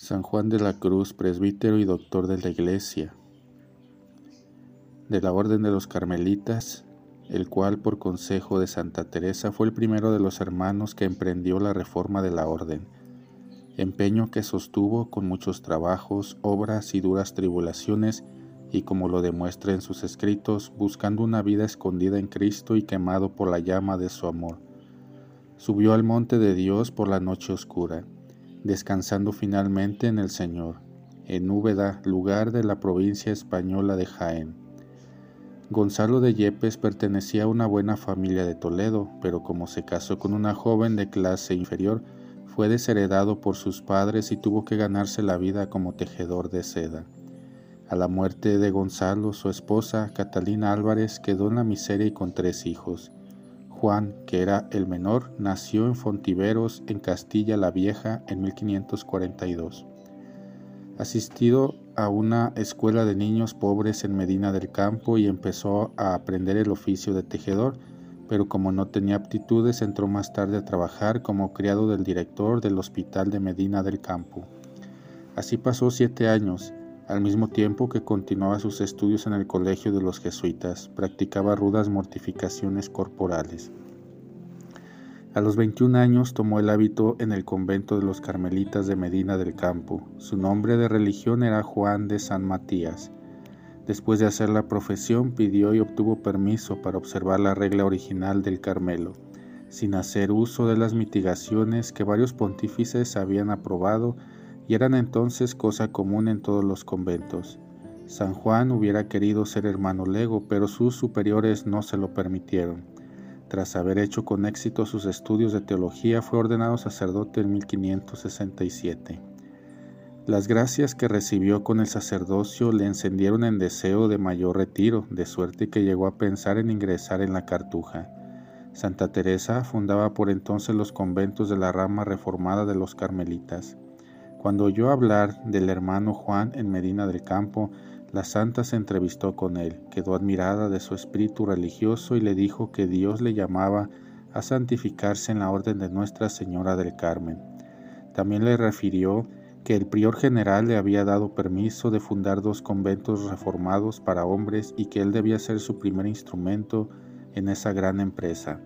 San Juan de la Cruz, presbítero y doctor de la Iglesia, de la Orden de los Carmelitas, el cual por consejo de Santa Teresa fue el primero de los hermanos que emprendió la reforma de la Orden, empeño que sostuvo con muchos trabajos, obras y duras tribulaciones, y como lo demuestra en sus escritos, buscando una vida escondida en Cristo y quemado por la llama de su amor. Subió al monte de Dios por la noche oscura, descansando finalmente en el Señor, en Úbeda, lugar de la provincia española de Jaén. Gonzalo de Yepes pertenecía a una buena familia de Toledo, pero como se casó con una joven de clase inferior, fue desheredado por sus padres y tuvo que ganarse la vida como tejedor de seda. A la muerte de Gonzalo, su esposa, Catalina Álvarez, quedó en la miseria y con tres hijos. Juan, que era el menor, nació en Fontiveros, en Castilla la Vieja, en 1542. Asistido a una escuela de niños pobres en Medina del Campo y empezó a aprender el oficio de tejedor, pero como no tenía aptitudes entró más tarde a trabajar como criado del director del hospital de Medina del Campo. Así pasó siete años al mismo tiempo que continuaba sus estudios en el colegio de los jesuitas, practicaba rudas mortificaciones corporales. A los 21 años tomó el hábito en el convento de los carmelitas de Medina del Campo. Su nombre de religión era Juan de San Matías. Después de hacer la profesión, pidió y obtuvo permiso para observar la regla original del Carmelo, sin hacer uso de las mitigaciones que varios pontífices habían aprobado y eran entonces cosa común en todos los conventos. San Juan hubiera querido ser hermano lego, pero sus superiores no se lo permitieron. Tras haber hecho con éxito sus estudios de teología, fue ordenado sacerdote en 1567. Las gracias que recibió con el sacerdocio le encendieron en deseo de mayor retiro, de suerte que llegó a pensar en ingresar en la cartuja. Santa Teresa fundaba por entonces los conventos de la rama reformada de los carmelitas. Cuando oyó hablar del hermano Juan en Medina del Campo, la santa se entrevistó con él, quedó admirada de su espíritu religioso y le dijo que Dios le llamaba a santificarse en la orden de Nuestra Señora del Carmen. También le refirió que el prior general le había dado permiso de fundar dos conventos reformados para hombres y que él debía ser su primer instrumento en esa gran empresa.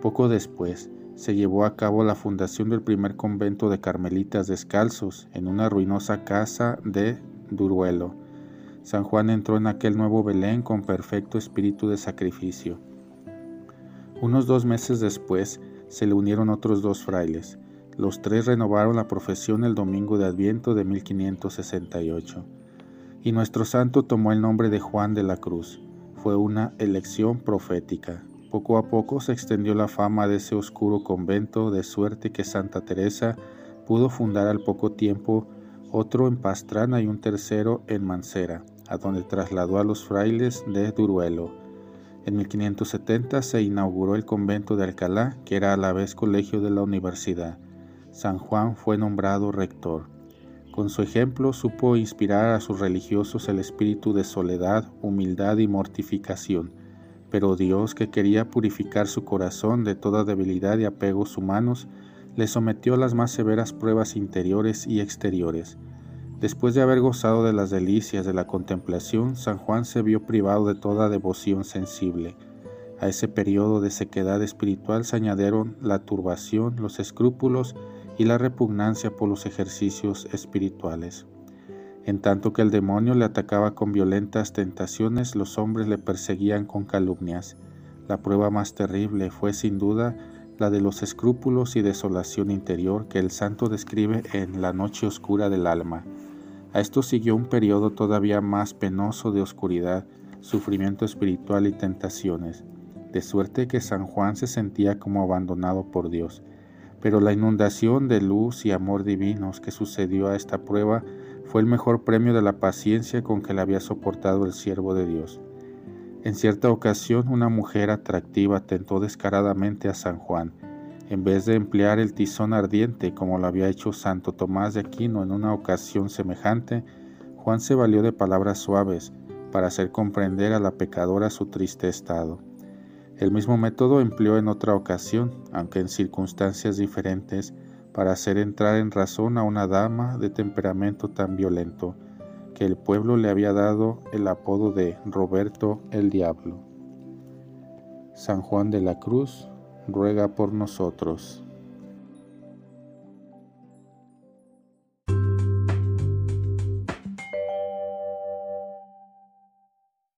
Poco después, se llevó a cabo la fundación del primer convento de carmelitas descalzos en una ruinosa casa de Duruelo. San Juan entró en aquel nuevo Belén con perfecto espíritu de sacrificio. Unos dos meses después se le unieron otros dos frailes. Los tres renovaron la profesión el domingo de Adviento de 1568. Y nuestro santo tomó el nombre de Juan de la Cruz. Fue una elección profética. Poco a poco se extendió la fama de ese oscuro convento, de suerte que Santa Teresa pudo fundar al poco tiempo otro en Pastrana y un tercero en Mancera, a donde trasladó a los frailes de Duruelo. En 1570 se inauguró el convento de Alcalá, que era a la vez colegio de la universidad. San Juan fue nombrado rector. Con su ejemplo supo inspirar a sus religiosos el espíritu de soledad, humildad y mortificación pero Dios, que quería purificar su corazón de toda debilidad y apegos humanos, le sometió a las más severas pruebas interiores y exteriores. Después de haber gozado de las delicias de la contemplación, San Juan se vio privado de toda devoción sensible. A ese periodo de sequedad espiritual se añadieron la turbación, los escrúpulos y la repugnancia por los ejercicios espirituales. En tanto que el demonio le atacaba con violentas tentaciones, los hombres le perseguían con calumnias. La prueba más terrible fue sin duda la de los escrúpulos y desolación interior que el santo describe en la noche oscura del alma. A esto siguió un periodo todavía más penoso de oscuridad, sufrimiento espiritual y tentaciones, de suerte que San Juan se sentía como abandonado por Dios. Pero la inundación de luz y amor divinos que sucedió a esta prueba fue el mejor premio de la paciencia con que le había soportado el siervo de Dios. En cierta ocasión una mujer atractiva tentó descaradamente a San Juan. En vez de emplear el tizón ardiente como lo había hecho Santo Tomás de Aquino en una ocasión semejante, Juan se valió de palabras suaves para hacer comprender a la pecadora su triste estado. El mismo método empleó en otra ocasión, aunque en circunstancias diferentes, para hacer entrar en razón a una dama de temperamento tan violento, que el pueblo le había dado el apodo de Roberto el Diablo. San Juan de la Cruz ruega por nosotros.